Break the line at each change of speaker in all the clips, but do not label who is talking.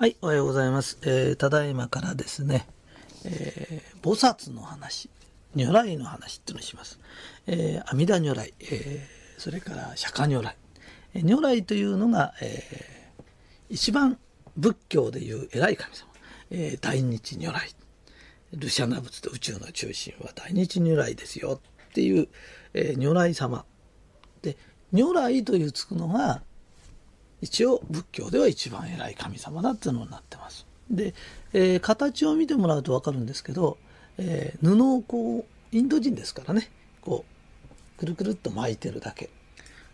はい、おはようございます。えーただいまからですね、えー菩薩の話、如来の話っていうのをします。えー阿弥陀如来、えーそれから釈迦如来。え如来というのが、えー一番仏教でいう偉い神様。え大日如来。ルシャナ仏と宇宙の中心は大日如来ですよっていう、え如来様。で、如来というつくのが、一応仏教では一番偉い神様だっていうのになってます。で、えー形を見てもらうと分かるんですけど、えー布をこうインド人ですからね。こうくるくるっと巻いてるだけ。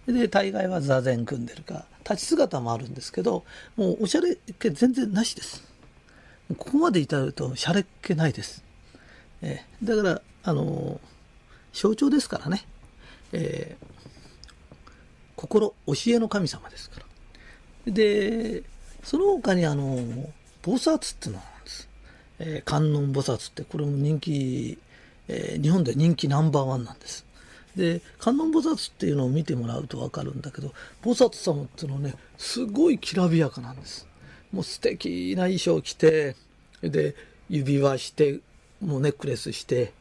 で大概は座禅組んでるか立ち姿もあるんですけどもうおしゃれっ気全然なしです。ここまで至るとしゃれっ気ないです、えーだからあのー象徴ですからね、えー心教えの神様ですから。で、その他にあの、菩薩っていうのがあるんです。えー観音菩薩って、これも人気、えー日本で人気ナンバーワンなんです。で、観音菩薩っていうのを見てもらうとわかるんだけど、菩薩様っていうのはね、すごいきらびやかなんです。もう素敵な衣装着て、で、指輪して、もうネックレスして、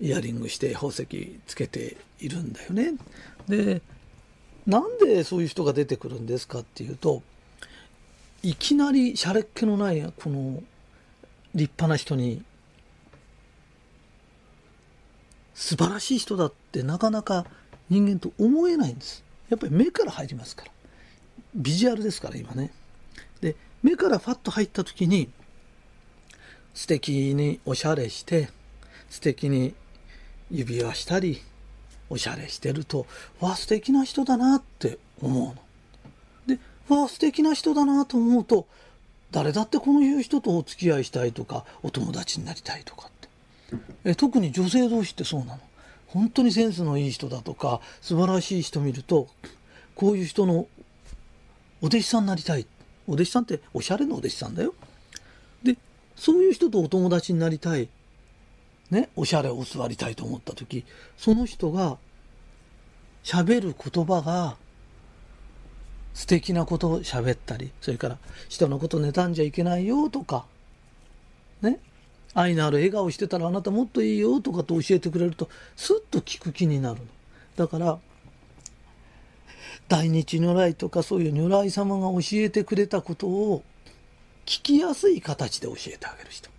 イヤリングして宝石つけているんだよね。で、なんでそういう人が出てくるんですかっていうといきなりしゃれっ気のないこの立派な人に素晴らしい人だってなかなか人間と思えないんです。やっぱり目から入りますから。ビジュアルですから今ね。で目からファッと入った時に素敵におしゃれして素敵に指輪したりおしゃれしてると、わあ、素敵な人だなって思うの。で、わあ、素敵な人だなと思うと、誰だってこのいう人とお付き合いしたいとか、お友達になりたいとかって。え特に女性同士ってそうなの？本当にセンスのいい人だとか、素晴らしい人見ると、こういう人のお弟子さんになりたい。お弟子さんっておしゃれなお弟子さんだよ。で、そういう人とお友達になりたい。ね、おしゃれを教わりたいと思った時その人が喋る言葉が素敵なことを喋ったりそれから人のこと妬んじゃいけないよとかね愛のある笑顔してたらあなたもっといいよとかと教えてくれるとスッと聞く気になるの。だから大日如来とかそういう如来様が教えてくれたことを聞きやすい形で教えてあげる人。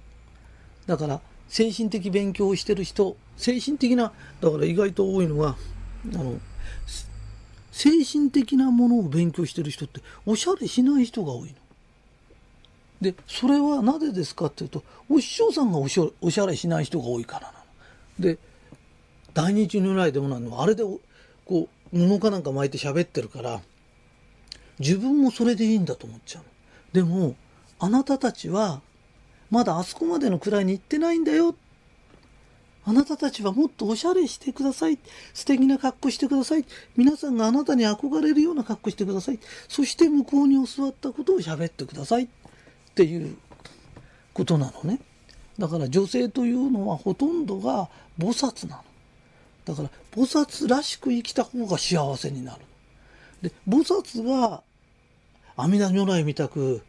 だから精神的勉強をしてる人精神的なだから意外と多いのがあの精神的なものを勉強してる人っておしゃれしない人が多いの。でそれはなぜですかっていうとお師匠さんがおしゃおしゃれしない人が多いからなの。で大日如来でもなのあれでこう布かなんか巻いて喋ってるから自分もそれでいいんだと思っちゃうの。でもあなたたちはまだあそこまでの位に行ってないんだよ。あなたたちはもっとおしゃれしてください。素敵な格好してください。皆さんがあなたに憧れるような格好してください。そして向こうに教わったことを喋ってください。っていうことなのね。だから女性というのはほとんどが菩薩なの。だから菩薩らしく生きた方が幸せになる。で、菩薩が阿弥陀如来みたく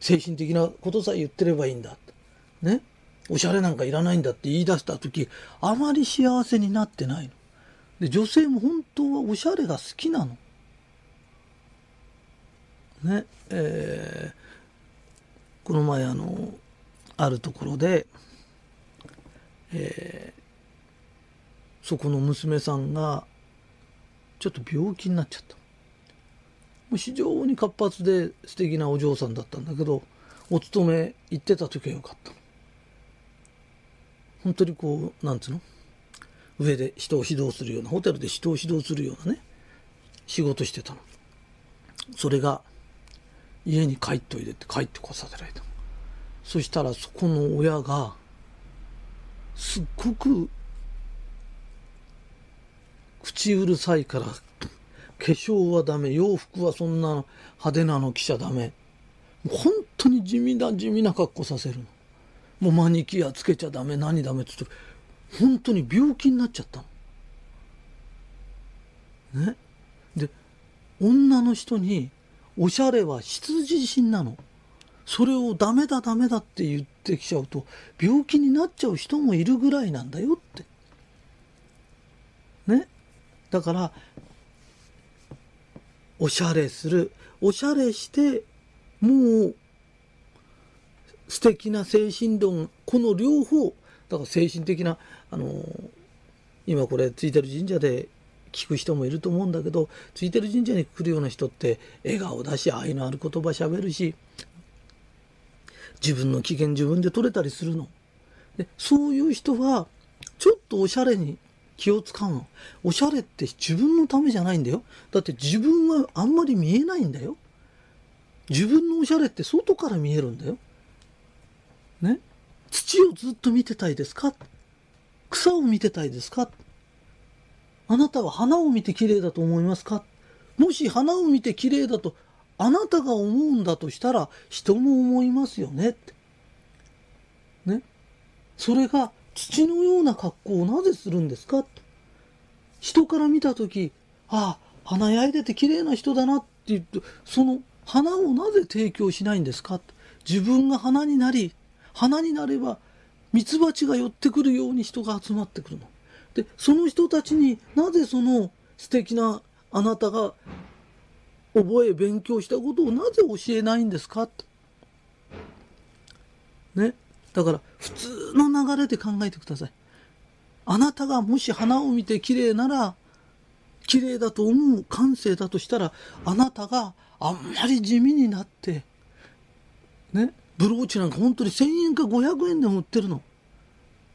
精神的なことさえ言ってればいいんだ。ね。おしゃれなんかいらないんだって言い出した時、あまり幸せになってないの。で、女性も本当はおしゃれが好きなの。ね。えーこの前あの、あるところで、えーそこの娘さんが、ちょっと病気になっちゃった。もう非常に活発で素敵なお嬢さんだったんだけど、お勤め行ってた時はよかった。本当にこう、なんつうの？上で人を指導するような、ホテルで人を指導するようなね、仕事してたの。それが、家に帰っといでって帰ってこさせられたそしたらそこの親がすっごく口うるさいから化粧はダメ洋服はそんな派手なの着ちゃダメ。本当に地味な地味な格好させるの。もうマニキュアつけちゃダメ何ダメって言って本当に病気になっちゃったの。ね？で女の人におしゃれは必需品なの。それをダメだダメだって言ってきちゃうと病気になっちゃう人もいるぐらいなんだよって。ね？だからおしゃれする。おしゃれしてもう素敵な精神論この両方だから精神的なあの今これついてる神社で聞く人もいると思うんだけどついてる神社に来るような人って笑顔だし愛のある言葉しゃべるし自分の機嫌自分で取れたりするの。でそういう人はちょっとおしゃれに気を使うの。おしゃれって自分のためじゃないんだよ。だって自分はあんまり見えないんだよ。自分のおしゃれって外から見えるんだよ。ね。土をずっと見てたいですか？草を見てたいですか？あなたは花を見て綺麗だと思いますか？もし花を見て綺麗だとあなたが思うんだとしたら人も思いますよねって。ね。それが土のような格好をなぜするんですか？人から見た時ああ花焼いてて綺麗な人だなって言ってその花をなぜ提供しないんですか？自分が花になり花になればミツバチが寄ってくるように人が集まってくるの。でその人たちになぜその素敵なあなたが覚え勉強したことをなぜ教えないんですかねだから普通の流れで考えてください。あなたがもし花を見て綺麗なら綺麗だと思う感性だとしたらあなたがあんまり地味になってねブローチなんか本当に1000円か500円でも売ってるの。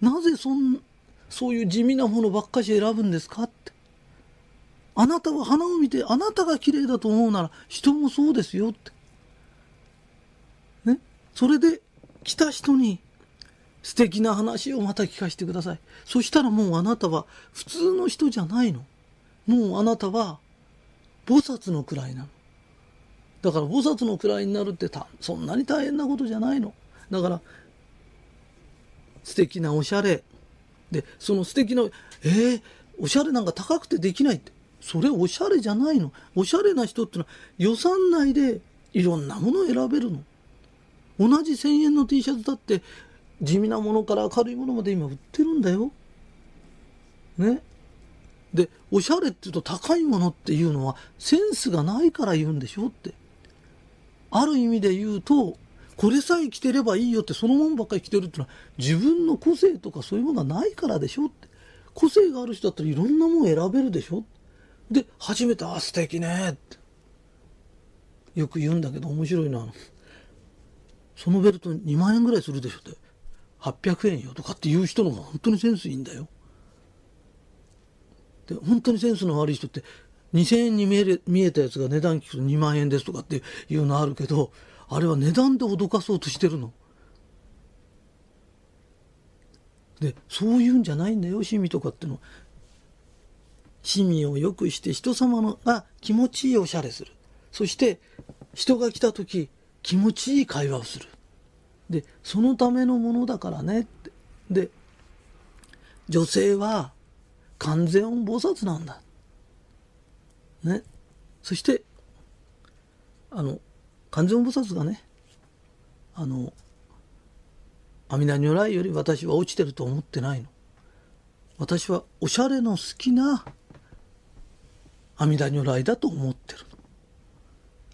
なぜそんそういう地味なものばっかし選ぶんですかって。あなたは花を見てあなたが綺麗だと思うなら人もそうですよって。ね？それで来た人に素敵な話をまた聞かせてください。そしたらもうあなたは普通の人じゃないの。もうあなたは菩薩の位なの。だから菩薩の位になるってそんなに大変なことじゃないの。だから素敵なおしゃれ。で、その素敵な、えー、おしゃれなんか高くてできないって。それおしゃれじゃないの。おしゃれな人ってのは予算内でいろんなものを選べるの。同じ1000円の T シャツだって地味なものから明るいものまで今売ってるんだよ。ね。で、おしゃれって言うと高いものっていうのはセンスがないから言うんでしょって。ある意味で言うと、これさえ着てればいいよってそのままばっかり着てるってのは自分の個性とかそういうものがないからでしょって。個性がある人だったらいろんなもの選べるでしょで、初めて、あ、素敵ねって。よく言うんだけど面白いな。そのベルト2万円ぐらいするでしょって。800円よとかって言う人の方が本当にセンスいいんだよ。で、本当にセンスの悪い人って、2000円に見え見えたやつが値段聞くと2万円ですとかっていうのあるけど、あれは値段で脅かそうとしてるの。で、そういうんじゃないんだよ、趣味とかっての。趣味を良くして人様のが気持ちいいおしゃれする。そして人が来た時気持ちいい会話をする。で、そのためのものだからねって。で、女性は完全音菩薩なんだ。ね。そして、あの、完全音菩薩がね、あの、阿弥陀如来より私は落ちてると思ってないの。私はおしゃれの好きな阿弥陀如来だと思ってる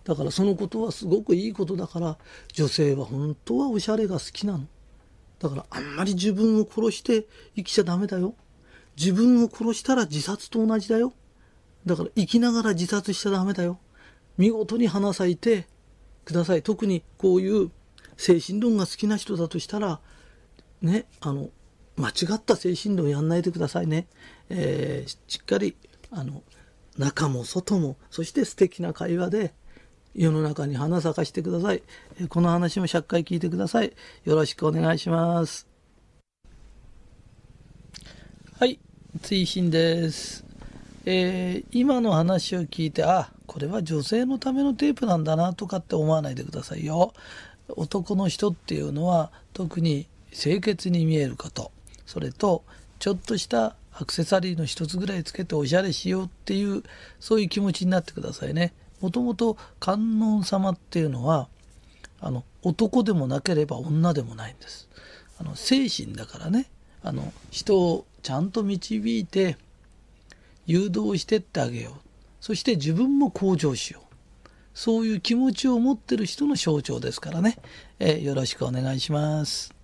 だからそのことはすごくいいことだから女性は本当はおしゃれが好きなのだからあんまり自分を殺して生きちゃダメだよ自分を殺したら自殺と同じだよだから生きながら自殺しちゃダメだよ見事に花咲いてください特にこういう精神論が好きな人だとしたらねあの間違った精神論やんないでくださいね、えー、しっかりあの中も外もそして素敵な会話で世の中に花咲かしてください。この話も100回聞いてください。よろしくお願いします。はい、追伸です。えー、今の話を聞いて、あ、これは女性のためのテープなんだなとかって思わないでくださいよ。男の人っていうのは特に清潔に見えること、それとちょっとしたアクセサリーの一つぐらいつけておしゃれしようっていうそういう気持ちになってくださいね。もともと観音様っていうのはあの男でもなければ女でもないんです。あの精神だからねあの人をちゃんと導いて誘導してってあげよう。そして自分も向上しよう。そういう気持ちを持ってる人の象徴ですからね、えー、よろしくお願いします。